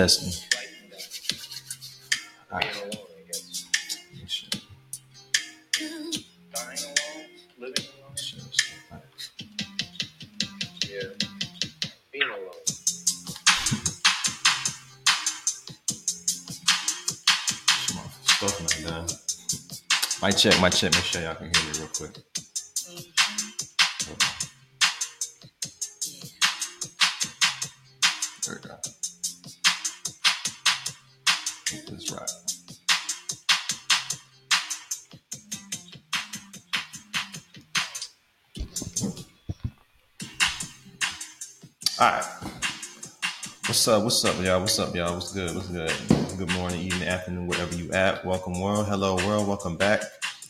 Testing. All right. Dying alone, living alone. Shit. All right. Yeah. Being alone. Stuff not done. My check, my check. Make sure y'all can hear me real quick. All right. What's up? What's up, y'all? What's up, y'all? What's good? What's good? Good morning, evening, afternoon, wherever you at. Welcome, world. Hello, world. Welcome back.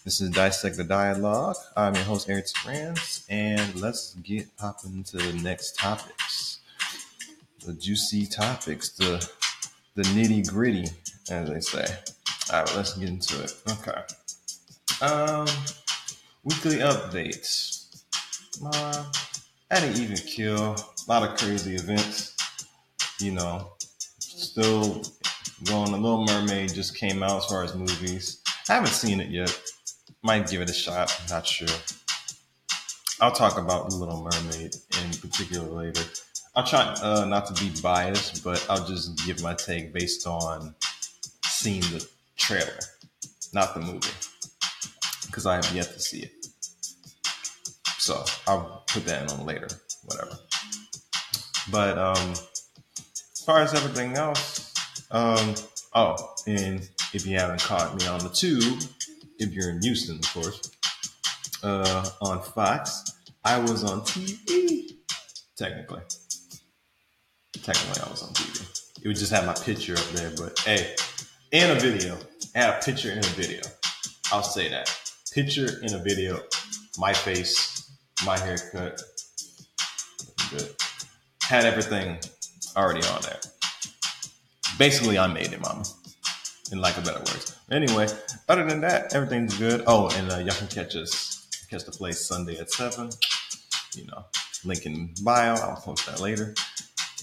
This is Dissect the Dialogue. I'm your host, Eric Rams, and let's get popping to the next topics. The juicy topics, the the nitty gritty, as they say. All right, let's get into it. Okay. Um, weekly updates. Uh, I didn't even kill. A lot of crazy events. You know, still going. The Little Mermaid just came out as far as movies. I haven't seen it yet. Might give it a shot. Not sure. I'll talk about The Little Mermaid in particular later. I'll try uh, not to be biased, but I'll just give my take based on seeing the trailer, not the movie, because I have yet to see it. So I'll put that in on later, whatever. But um, as far as everything else, um, oh, and if you haven't caught me on the tube, if you're in Houston, of course, uh, on Fox, I was on TV. Technically, technically, I was on TV. It would just have my picture up there, but hey, in a video, I had a picture in a video. I'll say that picture in a video, my face, my haircut, good. Had everything already on there. Basically, I made it, mama. In lack of better words. Anyway, other than that, everything's good. Oh, and uh, y'all can catch us, catch the play Sunday at 7. You know, link in bio. I'll post that later.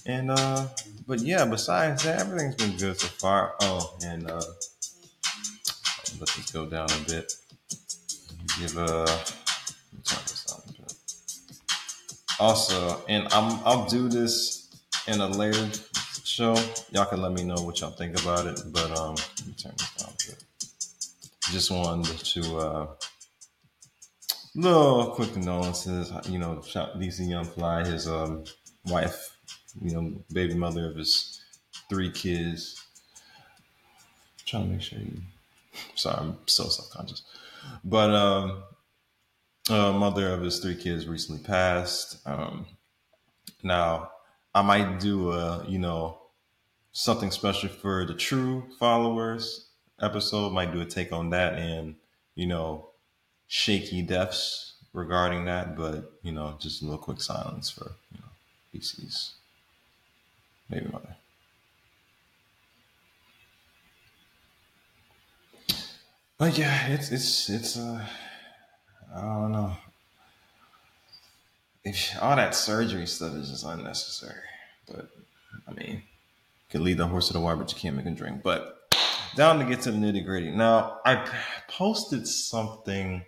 And, uh, but yeah, besides that, everything's been good so far. Oh, and, uh, let this go down a bit. Give, uh, Also, and I'm I'll do this in a later show. Y'all can let me know what y'all think about it. But um, let me turn this down a bit. Just wanted to uh, little quick condolences. You know, DC Young Fly, his um wife, you know, baby mother of his three kids. trying to make sure you. Sorry, I'm so self conscious. But um, uh, mother of his three kids recently passed. Um, now, I might do a, you know, something special for the true followers episode. Might do a take on that and, you know, shaky deaths regarding that. But, you know, just a little quick silence for, you know, DC's baby mother. But yeah, it's, it's, it's, uh, I don't know. If all that surgery stuff is just unnecessary. But I mean, you can lead the horse to the water, but you can't make him drink. But down to get to the nitty gritty. Now, I posted something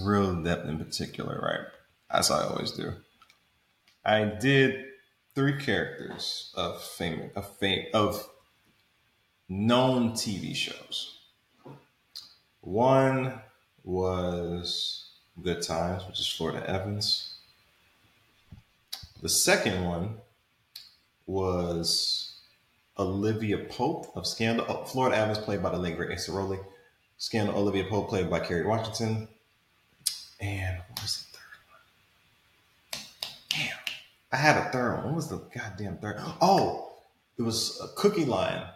real depth in particular, right? As I always do. I did three characters of fame of fame of known TV shows. One was Good Times, which is Florida Evans. The second one was Olivia Pope of Scandal. Oh, Florida Evans, played by the late great Asa. Scandal, Olivia Pope, played by Kerry Washington. And what was the third one? Damn. I had a third one. What was the goddamn third? Oh, it was a Cookie Lyon,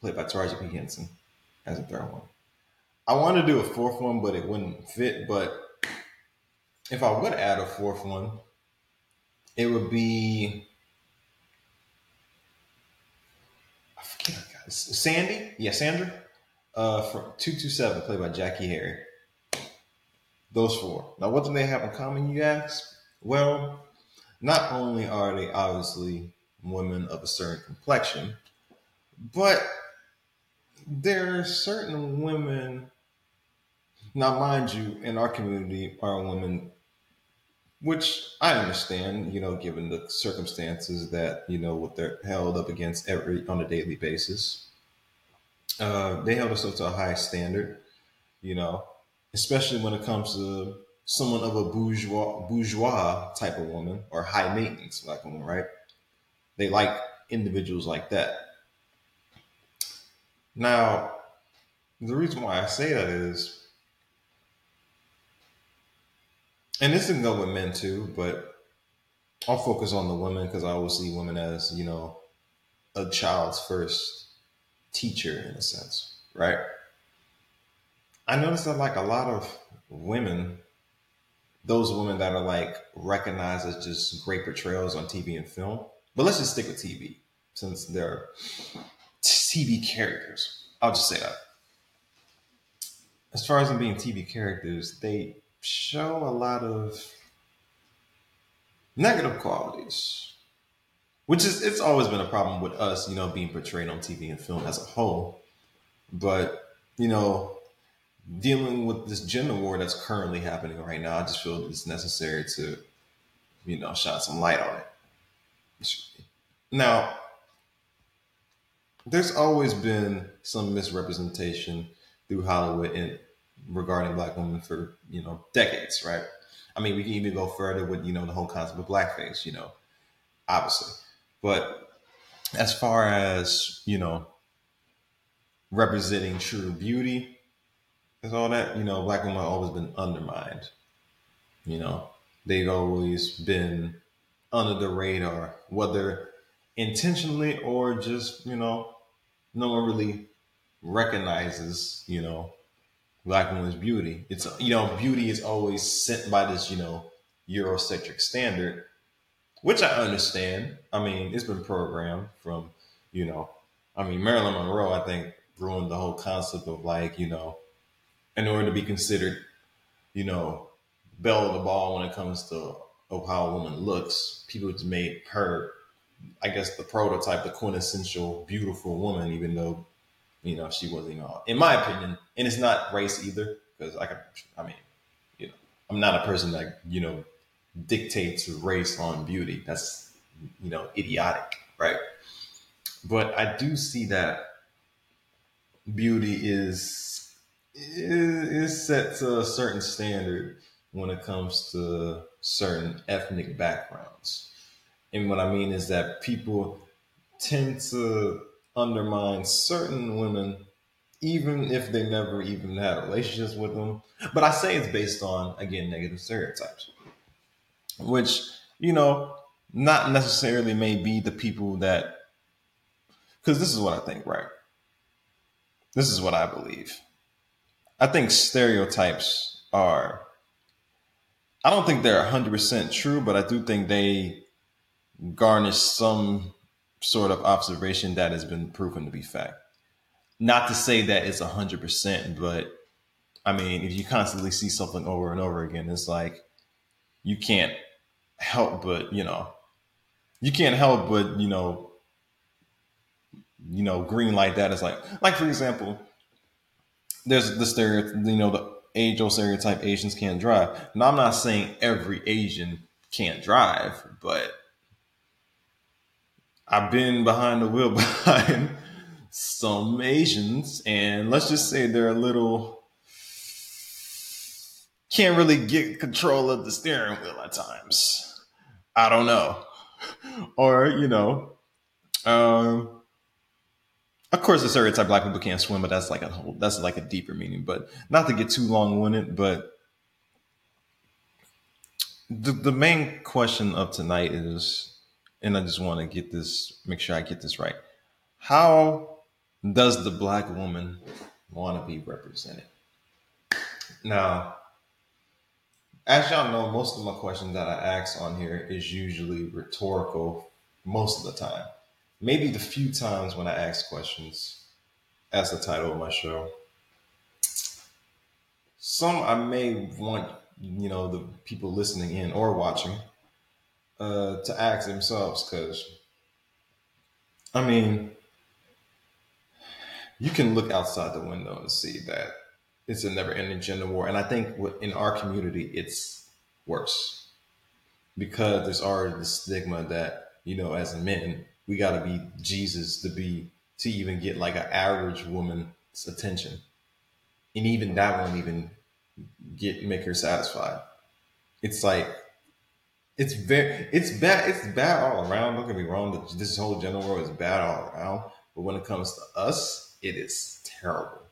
played by Taraji P. Henson, as a third one. I want to do a fourth one, but it wouldn't fit. But if I would add a fourth one, it would be I forget. Sandy, yeah, Sandra, uh, from two two seven, played by Jackée Harry. Those four. Now, what do they have in common? You ask. Well, not only are they obviously women of a certain complexion, but there are certain women. Now, mind you, in our community, our women, which I understand, you know, given the circumstances that you know what they're held up against every on a daily basis. Uh, they held us up to a high standard, you know, especially when it comes to someone of a bourgeois bourgeois type of woman or high maintenance black woman, right? They like individuals like that. Now, the reason why I say that is, and this can go with men too, but I'll focus on the women because I always see women as, you know, a child's first teacher in a sense, right? I noticed that like a lot of women, those women that are like recognized as just great portrayals on TV and film, but let's just stick with TV since they're TV characters. I'll just say that. As far as them being TV characters, they show a lot of negative qualities, which is it's always been a problem with us, you know, being portrayed on TV and film as a whole. But you know, dealing with this gender war that's currently happening right now, I just feel it's necessary to, you know, shine some light on it. Now, there's always been some misrepresentation through Hollywood in regarding black women for you know decades, right? I mean, we can even go further with you know the whole concept of blackface, you know, obviously, but as far as you know representing true beauty and all that, you know, black women have always been undermined. You know, they've always been under the radar, whether intentionally or just you know no one really recognizes, you know, black woman's beauty. It's you know, beauty is always sent by this, you know, Eurocentric standard, which I understand. I mean, it's been programmed from, you know, I mean, Marilyn Monroe, I think, ruined the whole concept of like, you know, in order to be considered, you know, belle of the ball when it comes to of how a woman looks, people just made her I guess the prototype, the quintessential beautiful woman, even though you know she wasn't, know, in my opinion, and it's not race either, because I can, I mean, you know, I'm not a person that you know dictates race on beauty. That's you know idiotic, right? But I do see that beauty is is set to a certain standard when it comes to certain ethnic backgrounds. And what I mean is that people tend to undermine certain women, even if they never even had relationships with them. But I say it's based on, again, negative stereotypes, which, you know, not necessarily may be the people that, because this is what I think, right? This is what I believe. I think stereotypes are, I don't think they're 100% true, but I do think they garnish some sort of observation that has been proven to be fact. Not to say that it's 100%, but I mean, if you constantly see something over and over again, it's like you can't help but, you know, you can't help but, you know, you know, green like that is like, like for example, there's the stereotype, you know, the age old stereotype Asians can't drive. Now, I'm not saying every Asian can't drive, but I've been behind the wheel behind some Asians, and let's just say they're a little can't really get control of the steering wheel at times. I don't know. Or, you know, um, of course the stereotype black people can't swim, but that's like a whole that's like a deeper meaning. But not to get too long winded, but the the main question of tonight is and I just want to get this, make sure I get this right. How does the black woman want to be represented? Now, as y'all know, most of my questions that I ask on here is usually rhetorical most of the time. Maybe the few times when I ask questions, as the title of my show. Some I may want, you know, the people listening in or watching uh, to ask themselves because I mean, you can look outside the window and see that it's a never-ending gender war, and I think in our community it's worse because there's already the stigma that you know, as men, we got to be Jesus to be to even get like an average woman's attention, and even that won't even get make her satisfied. It's like it's very it's bad it's bad all around. Don't get me wrong. This whole general world is bad all around, but when it comes to us, it is terrible.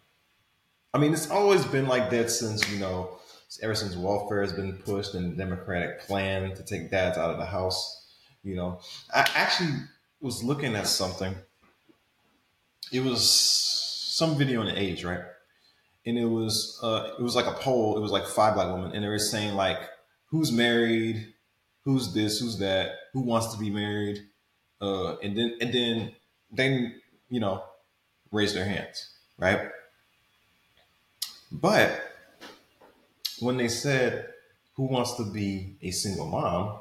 I mean, it's always been like that since you know, ever since welfare has been pushed and the Democratic plan to take dads out of the house. You know, I actually was looking at something. It was some video on the age, right? And it was uh, it was like a poll. It was like five black women, and they were saying like, who's married, who's this, who's that, who wants to be married, uh, and then and then then you know, raise their hands, right? But when they said who wants to be a single mom,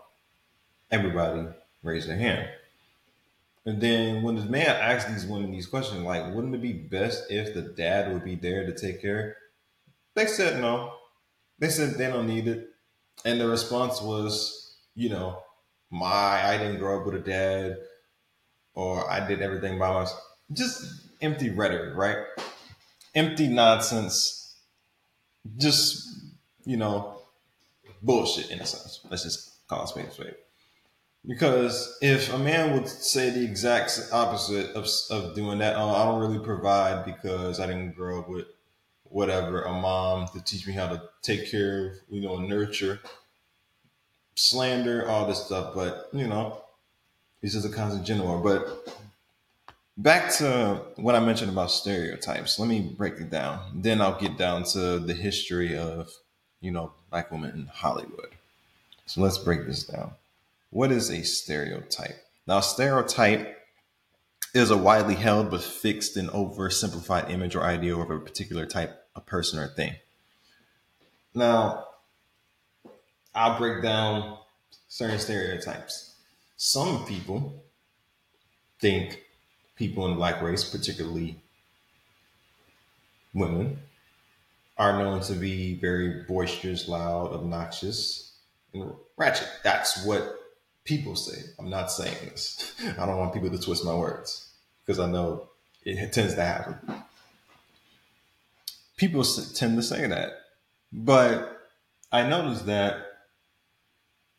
everybody raised their hand. And then when the man asked these women these questions, like, wouldn't it be best if the dad would be there to take care? They said no. They said they don't need it. And the response was, you know, my I didn't grow up with a dad, or I did everything by myself. Just empty rhetoric, right? Empty nonsense. Just, you know, bullshit in a sense. Let's just call it spade a. Because if a man would say the exact opposite of, of doing that, oh, I don't really provide because I didn't grow up with whatever, a mom to teach me how to take care of, you know, nurture, slander, all this stuff. But, you know, it's just a constant general. But back to what I mentioned about stereotypes. Let me break it down. Then I'll get down to the history of, you know, black women in Hollywood. So let's break this down. What is a stereotype? Now, stereotype is a widely held but fixed and oversimplified image or idea of a particular type of person or thing. Now, I'll break down certain stereotypes. Some people think people in the black race, particularly women, are known to be very boisterous, loud, obnoxious, and ratchet. That's what people say. I'm not saying this. I don't want people to twist my words because I know it tends to happen. People tend to say that, but I noticed that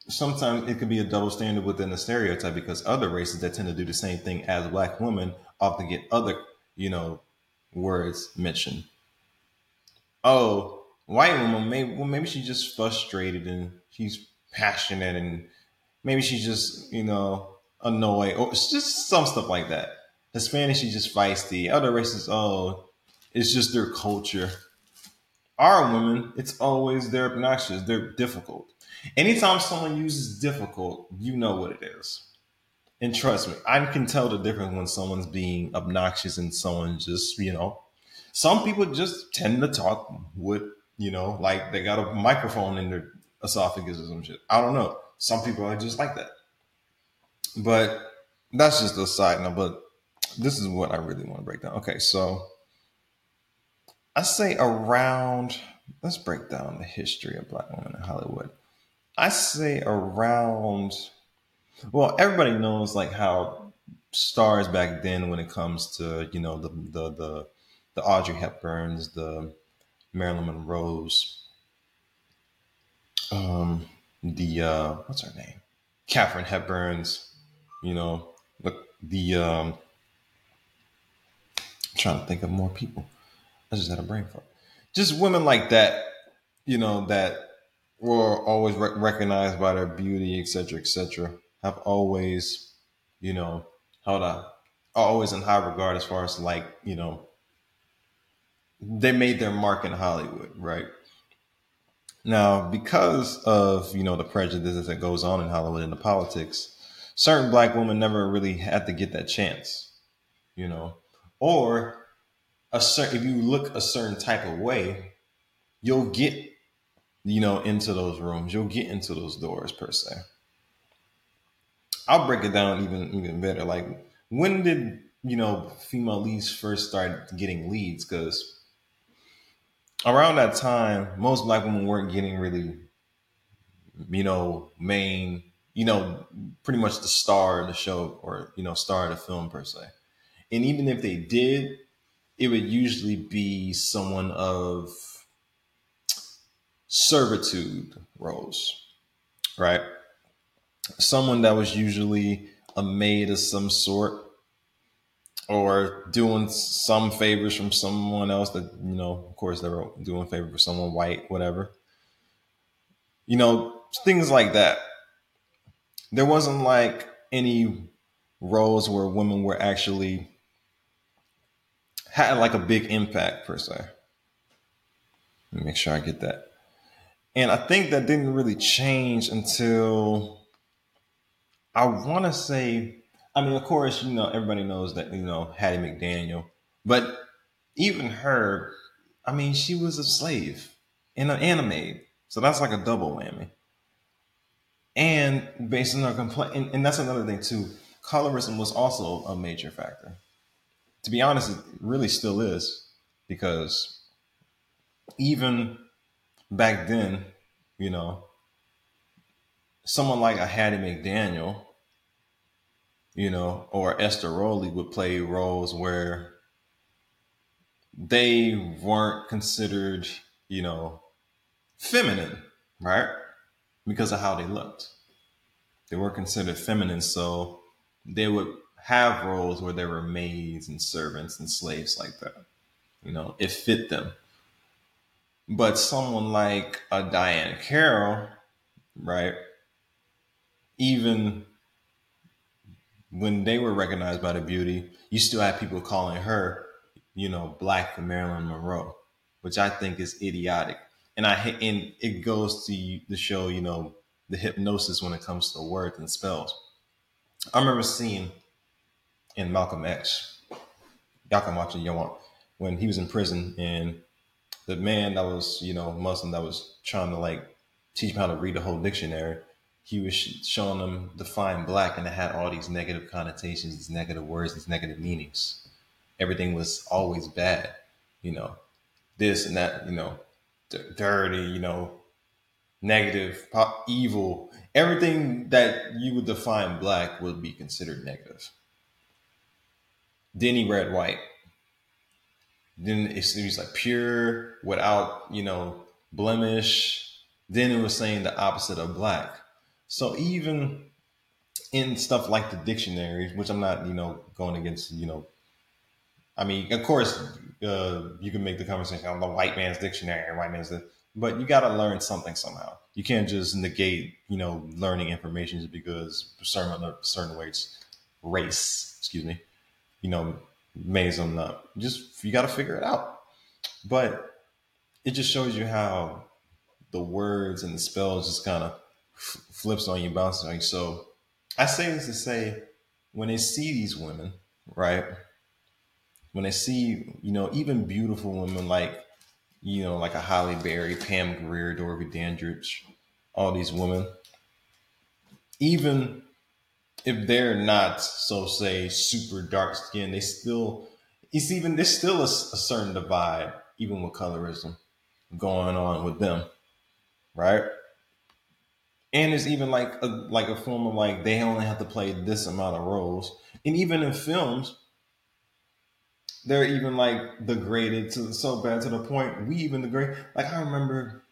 sometimes it can be a double standard within the stereotype because other races that tend to do the same thing as black women often get other, you know, words mentioned. Oh, white woman, maybe well, maybe she's just frustrated and she's passionate and maybe she's just you know annoyed or just some stuff like that. Hispanic, she's just feisty. Other races, oh, it's just their culture. Our women, it's always they're obnoxious. They're difficult. Anytime someone uses difficult, you know what it is. And trust me, I can tell the difference when someone's being obnoxious and someone's just, you know, some people just tend to talk with, you know, like they got a microphone in their esophagus or some shit. I don't know. Some people are just like that. But that's just a side note. But this is what I really want to break down. Okay, so I say around, let's break down the history of black women in Hollywood. I say around, well, everybody knows like how stars back then when it comes to, you know, the, the, the, the Audrey Hepburns, the Marilyn Monroe's, um, the uh, what's her name, Katharine Hepburn's, you know, the the um, I'm trying to think of more people. I just had a brain fart. Just women like that, you know, that were always re- recognized by their beauty, etc., etc. Have always, you know, held up, always in high regard as far as like, you know, they made their mark in Hollywood, right? Now, because of you know the prejudice that goes on in Hollywood and the politics, certain black women never really had to get that chance, you know, or a certain if you look a certain type of way, you'll get you know into those rooms, you'll get into those doors per se. I'll break it down even even better. Like when did you know female leads first start getting leads? Because around that time, most black women weren't getting really, you know, main, you know, pretty much the star of the show or you know, star of the film per se. And even if they did, it would usually be someone of servitude roles, right? Someone that was usually a maid of some sort or doing some favors from someone else that, you know, of course, they were doing favor for someone white, whatever. You know, things like that. There wasn't like any roles where women were actually had like a big impact per se. Let me make sure I get that. And I think that didn't really change until I want to say, I mean, of course, you know, everybody knows that, you know, Hattie McDaniel, but even her, I mean, she was a slave and an anime. So that's like a double whammy. And based on her complaint, and, and that's another thing too, colorism was also a major factor. To be honest, it really still is because even back then, you know, someone like a Hattie McDaniel, you know, or Esther Rolle would play roles where they weren't considered, you know, feminine, right? Because of how they looked. They weren't considered feminine, so they would have roles where there were maids and servants and slaves like that. You know, it fit them. But someone like a Diahann Carroll, right? Even when they were recognized by the beauty, you still had people calling her, you know, black Marilyn Monroe, which I think is idiotic. And I and it goes to the show, you know, the hypnosis when it comes to words and spells. I remember seeing in Malcolm X, y'all can watch it, y'all want when he was in prison and the man that was, you know, Muslim that was trying to like teach him how to read the whole dictionary, he was showing them define black and it had all these negative connotations, these negative words, these negative meanings. Everything was always bad, you know, this and that, you know, dirty, you know, negative, evil. Everything that you would define black would be considered negative. Then he read white then it was like pure without, you know, blemish. Then it was saying the opposite of black. So even in stuff like the dictionaries, which I'm not, you know, going against, you know, I mean, of course, uh, you can make the conversation on the white man's dictionary, white man's, but you got to learn something somehow. You can't just negate, you know, learning information just because certain certain ways, race, excuse me, you know, maze them up. Just you got to figure it out. But it just shows you how the words and the spells just kind of f- flips on you, bounces on you. So I say this to say, when they see these women, right? When they see, you know, even beautiful women like, you know, like a Halle Berry, Pam Grier, Dorothy Dandridge, all these women, even if they're not so say super dark skin, they still it's even there's still a, a, certain divide even with colorism going on with them, right? And it's even like a, like a form of like they only have to play this amount of roles, and even in films, they're even like degraded to so bad to the point we even degrade. Like I remember,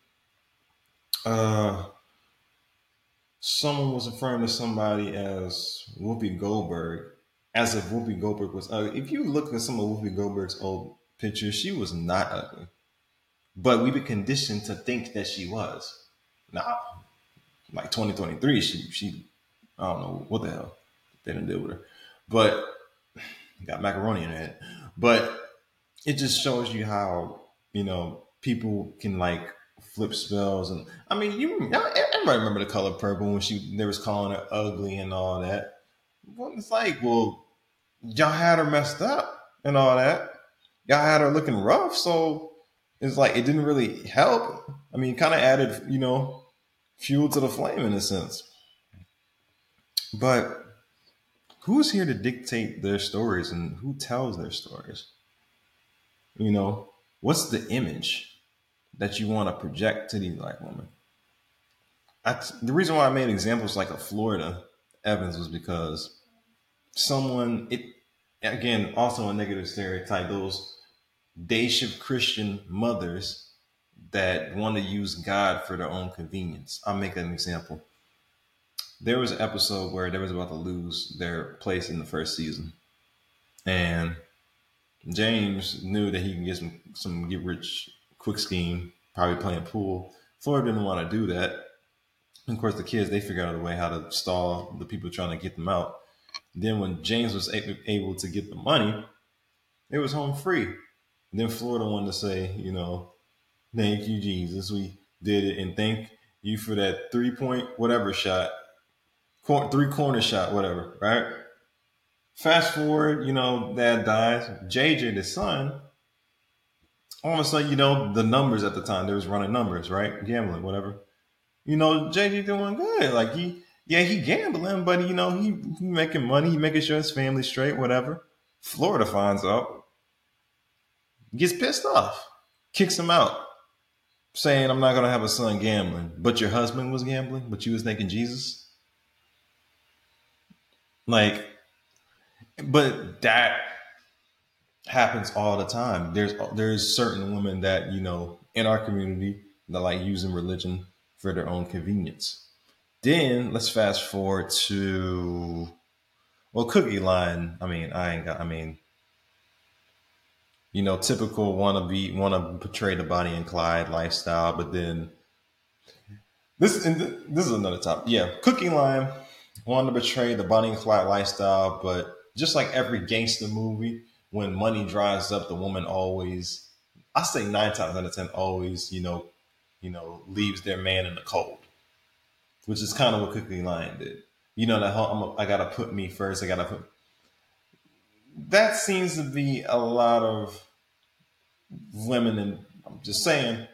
uh someone was referring to somebody as Whoopi Goldberg, as if Whoopi Goldberg was ugly. If you look at some of Whoopi Goldberg's old pictures, she was not ugly. But we've been conditioned to think that she was. Now, like 2023, she she I don't know what the hell they didn't deal with her. But got macaroni in her head. But it just shows you how, you know, people can like flip spells and I mean you everybody remember the color purple when she they was calling her ugly and all that. Well, it's like, well, y'all had her messed up and all that. Y'all had her looking rough, so it's like it didn't really help. I mean, kind of added, you know, fuel to the flame in a sense. But who's here to dictate their stories and who tells their stories? You know, what's the image that you want to project to these black women? I, the reason why I made examples like a Florida Evans was because someone it again also a negative stereotype those day shift Christian mothers that want to use God for their own convenience. I'll make an example. There was an episode where they was about to lose their place in the first season, and James knew that he can get some some get rich quick scheme, probably playing pool. Florida didn't want to do that. And of course, the kids they figured out a way how to stall the people trying to get them out. Then when James was able to get the money, it was home free. And then Florida wanted to say, you know, thank you Jesus, we did it, and thank you for that three point whatever shot, three corner shot, whatever, right? Fast forward, you know, dad dies. JJ, the son, all of a sudden, you know, the numbers at the time, there was running numbers, right? Gambling, whatever. You know, JJ doing good. Like he, yeah, he gambling, but you know, he, he making money, making sure his family's straight, whatever. Florida finds out, gets pissed off, kicks him out, saying, I'm not gonna have a son gambling. But your husband was gambling, but you was thinking Jesus. Like, but that happens all the time. There's there's certain women that you know in our community that like using religion for their own convenience. Then let's fast forward to well, Cookie Lyon. I mean, I ain't got. I mean, you know, typical want to be want to portray the Bonnie and Clyde lifestyle, but then this and this is another topic. Yeah, Cookie Lyon want to portray the Bonnie and Clyde lifestyle, but just like every gangster movie, when money dries up, the woman always, I say nine times out of ten, always, you know, you know, leaves their man in the cold, which is kind of what Cookie Lyon did. You know that whole, I gotta put me first. I gotta put. That seems to be a lot of women, and I'm just saying,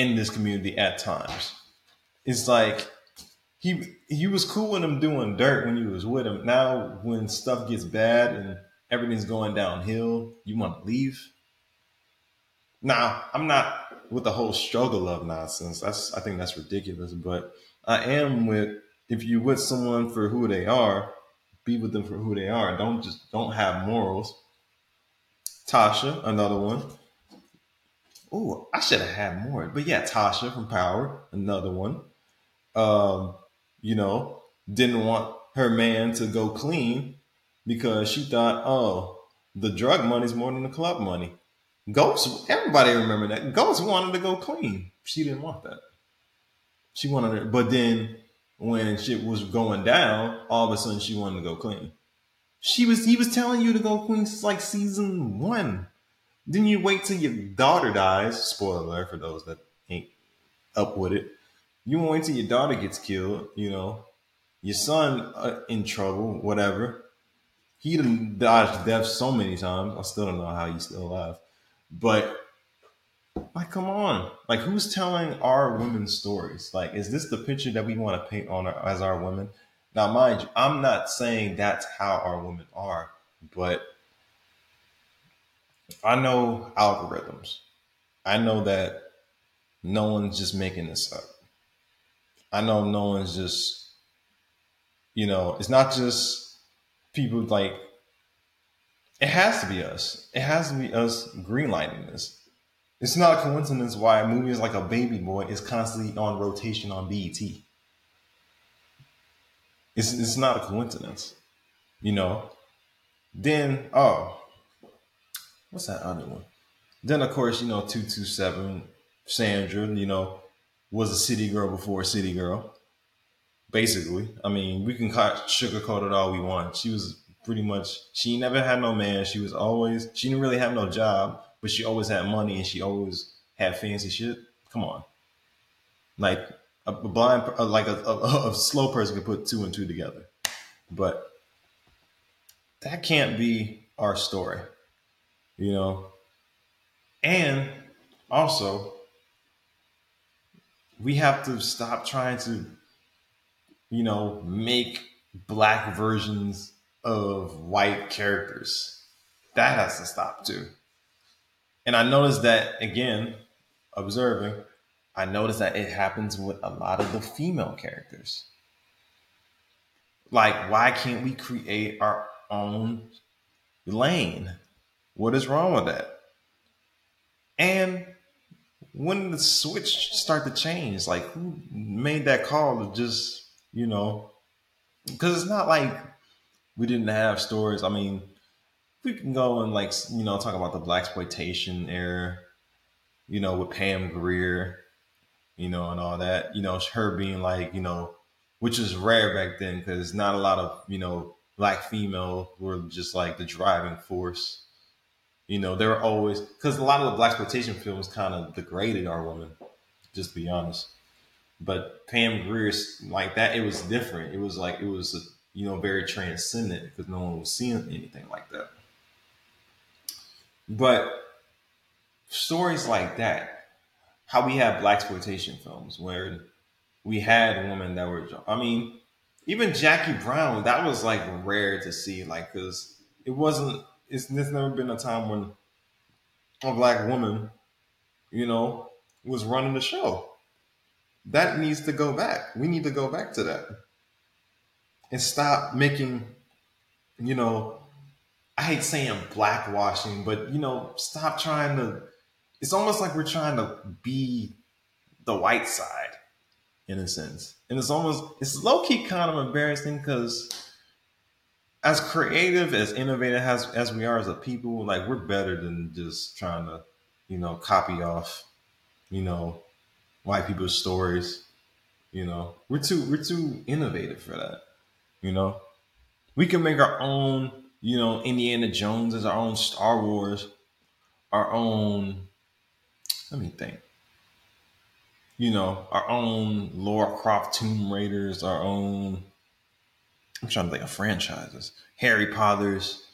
in this community at times. It's like he he was cool with him doing dirt when you was with him. Now when stuff gets bad and everything's going downhill, you want to leave. Now I'm not with the whole struggle of nonsense. That's I think that's ridiculous. But I am with if you with someone for who they are, be with them for who they are. Don't just don't have morals. Tasha, another one. Oh, I should have had more. But yeah, Tasha from Power, another one. Um, you know, didn't want her man to go clean because she thought, oh, the drug money's more than the club money. Ghost, everybody remember that. Ghost wanted to go clean. She didn't want that. She wanted it, but then when shit was going down, all of a sudden she wanted to go clean. She was he was telling you to go clean since like season one. Then you wait till your daughter dies. Spoiler alert for those that ain't up with it. You wait till your daughter gets killed. You know, your son uh, in trouble, whatever. He dodged death so many times. I still don't know how he's still alive. But like, come on! Like, who's telling our women's stories? Like, is this the picture that we want to paint on our, as our women? Now, mind you, I'm not saying that's how our women are, but I know algorithms. I know that no one's just making this up. I know no one's just, you know, it's not just people like, it has to be us. It has to be us greenlighting this. It's not a coincidence why movies like A Baby Boy is constantly on rotation on BET. It's, it's not a coincidence, you know. Then, oh, what's that other one? Then, of course, you know, 227, Sandra, you know, was a city girl before a city girl. Basically, I mean, we can sugarcoat it all we want. She was pretty much, she never had no man. She was always, she didn't really have no job, but she always had money and she always had fancy shit. Come on. Like a blind, like a, a, a slow person could put two and two together. But that can't be our story, you know? And also, we have to stop trying to, you know, make black versions of white characters. That has to stop too. And I noticed that again, observing, I noticed that it happens with a lot of the female characters. Like, why can't we create our own lane? What is wrong with that? And when did the switch start to change? Like, who made that call to just, you know, because it's not like we didn't have stories. I mean, we can go and like you know talk about the black exploitation era, you know, with Pam Grier, you know, and all that. You know, her being like you know, which was rare back then because not a lot of you know black female were just like the driving force. You know, they were always because a lot of the black exploitation films kind of degraded our women. Just to be honest. But Pam Grier's like that, it was different. It was like it was you know very transcendent because no one was seeing anything like that. But stories like that, how we have black exploitation films where we had women that were, I mean, even Jackie Brown, that was like rare to see, like, because it wasn't, it's, never been a time when a black woman, you know, was running the show. That needs to go back. We need to go back to that and stop making, you know, I hate saying blackwashing, but you know, stop trying to. It's almost like we're trying to be the white side, in a sense, and it's almost it's low key kind of embarrassing because as creative, as innovative as as we are as a people, like we're better than just trying to, you know, copy off, you know, white people's stories. You know, we're too we're too innovative for that. You know, we can make our own you know, Indiana Jones is our own Star Wars, our own. Let me think. You know, our own Lara Croft Tomb Raiders, our own. I'm trying to think of franchises. Harry Potter's.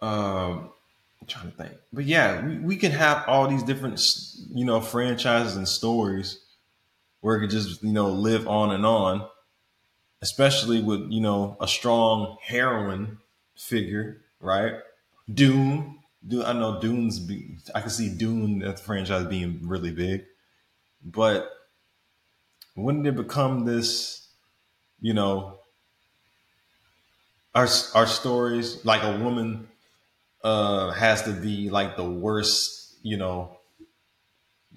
Um, I'm trying to think, but yeah, we, we can have all these different, you know, franchises and stories where it could just, you know, live on and on. Especially with you know a strong heroine figure, right? Dune. Dune I know Dune's be, I can see Dune that franchise being really big. But when did it become this, you know, our our stories like a woman uh has to be like the worst, you know,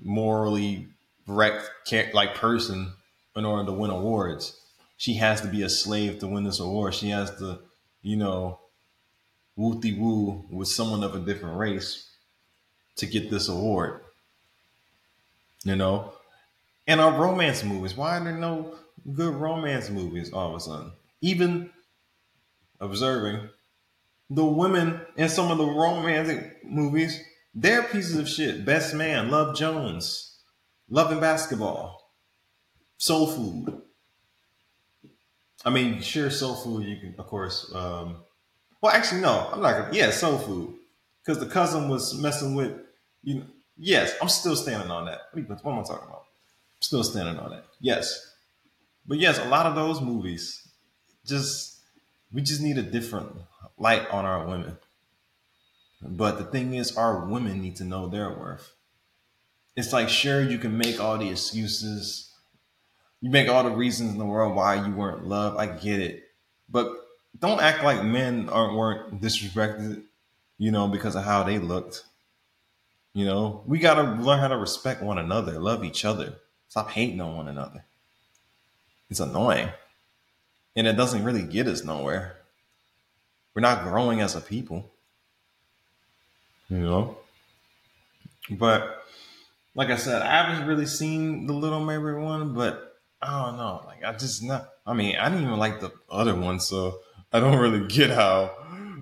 morally wrecked like person in order to win awards. She has to be a slave to win this award. She has to, you know, wooty woo with someone of a different race to get this award. You know? And our romance movies, why are there no good romance movies all of a sudden? Even observing the women in some of the romantic movies, they're pieces of shit. Best Man, Love Jones, Love and Basketball, Soul Food. I mean, sure, Soul Food, you can, of course, um, well, actually, no, I'm not gonna. Yeah, soul food, because the cousin was messing with you. Know, yes, I'm still standing on that. What am I talking about? I'm still standing on that. Yes, but yes, a lot of those movies, just we just need a different light on our women. But the thing is, our women need to know their worth. It's like, sure, you can make all the excuses, you make all the reasons in the world why you weren't loved. I get it, but don't act like men aren't weren't disrespected, you know, because of how they looked. You know, we gotta learn how to respect one another, love each other, stop hating on one another. It's annoying. And it doesn't really get us nowhere. We're not growing as a people. You know? But like I said, I haven't really seen the Little Mermaid one, but I don't know. Like I just not I mean, I didn't even like the other one, so I don't really get how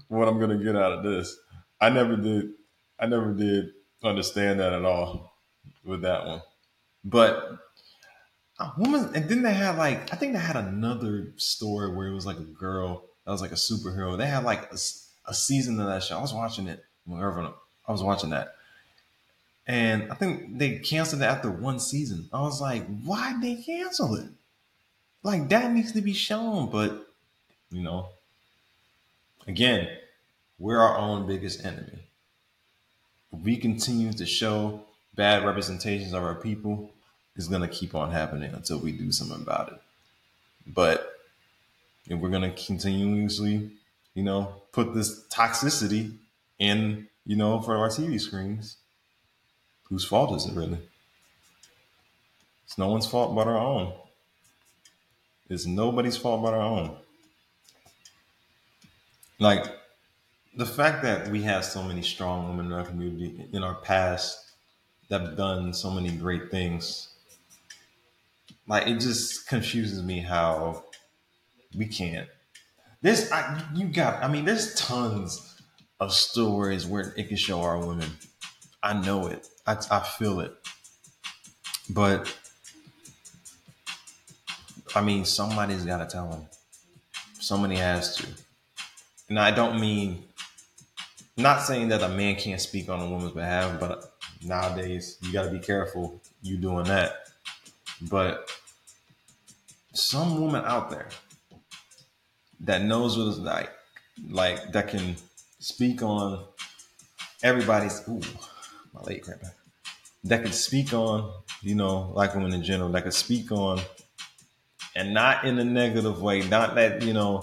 what I'm gonna get out of this. I never did. I never did understand that at all with that one. But a woman, and then they had like I think they had another story where it was like a girl that was like a superhero. They had like a, a season of that show. I was watching it I was watching that, and I think they canceled it after one season. I was like, why did they cancel it? Like that needs to be shown, but you know, Again, we're our own biggest enemy. We continue to show bad representations of our people, it's going to keep on happening until we do something about it. But if we're going to continuously, you know, put this toxicity in, you know, for our TV screens, whose fault is it really? It's no one's fault but our own. It's nobody's fault but our own. Like the fact that we have so many strong women in our community in our past that have done so many great things, like it just confuses me how we can't. This I, you got. I mean, there's tons of stories where it can show our women. I know it. I, I feel it. But I mean, somebody's got to tell them. Somebody has to. And I don't mean, not saying that a man can't speak on a woman's behalf, but nowadays you got to be careful you doing that. But some woman out there that knows what it's like, like that can speak on everybody's. Ooh, my late cramping. That could speak on, you know, like women in general. That could speak on and not in a negative way. Not that you know,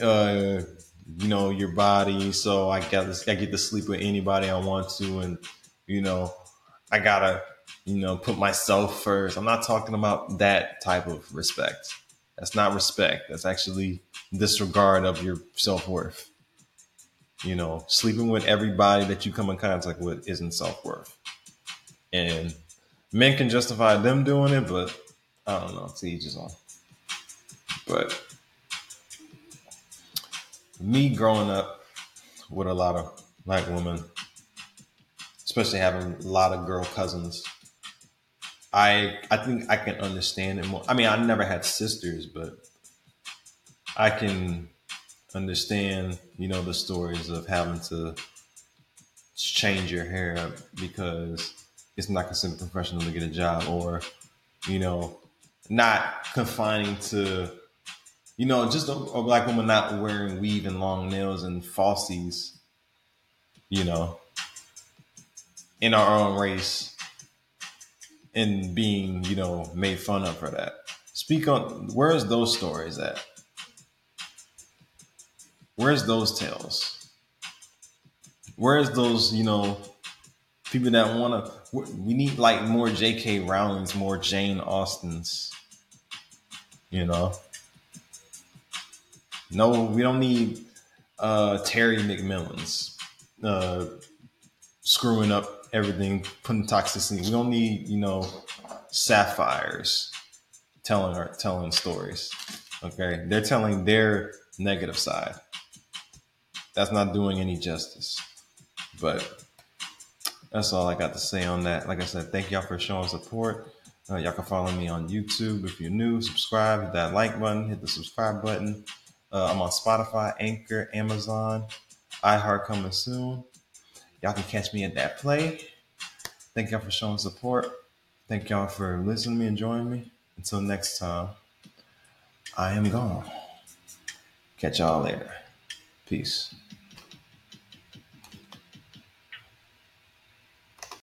uh, you know your body. So I got this. I get to sleep with anybody I want to, and you know, I gotta you know put myself first. I'm not talking about that type of respect. That's not respect. That's actually disregard of your self worth. You know, sleeping with everybody that you come in contact with isn't self worth. And men can justify them doing it, but I don't know. To each his own. But me growing up with a lot of black women, especially having a lot of girl cousins, I I think I can understand it more. I mean, I never had sisters, but I can understand, you know, the stories of having to change your hair because it's not considered professional to get a job or, you know, not confining to, you know, just a, a black woman not wearing weave and long nails and falsies, you know, in our own race and being, you know, made fun of for that. Speak on where's those stories at? Where's those tales? Where's those, you know, people that want to? We need like more J.K. Rowling's, more Jane Austen's, you know. No, we don't need uh, Terry McMillan's uh, screwing up everything, putting toxicity. We don't need, you know, sapphires telling telling stories. Okay, they're telling their negative side. That's not doing any justice. But that's all I got to say on that. Like I said, thank y'all for showing support. Uh, y'all can follow me on YouTube if you're new. Subscribe, hit that like button, hit the subscribe button. Uh, I'm on Spotify, Anchor, Amazon, iHeart coming soon. Y'all can catch me at that play. Thank y'all for showing support. Thank y'all for listening to me and joining me. Until next time, I am gone. Catch y'all later. Peace.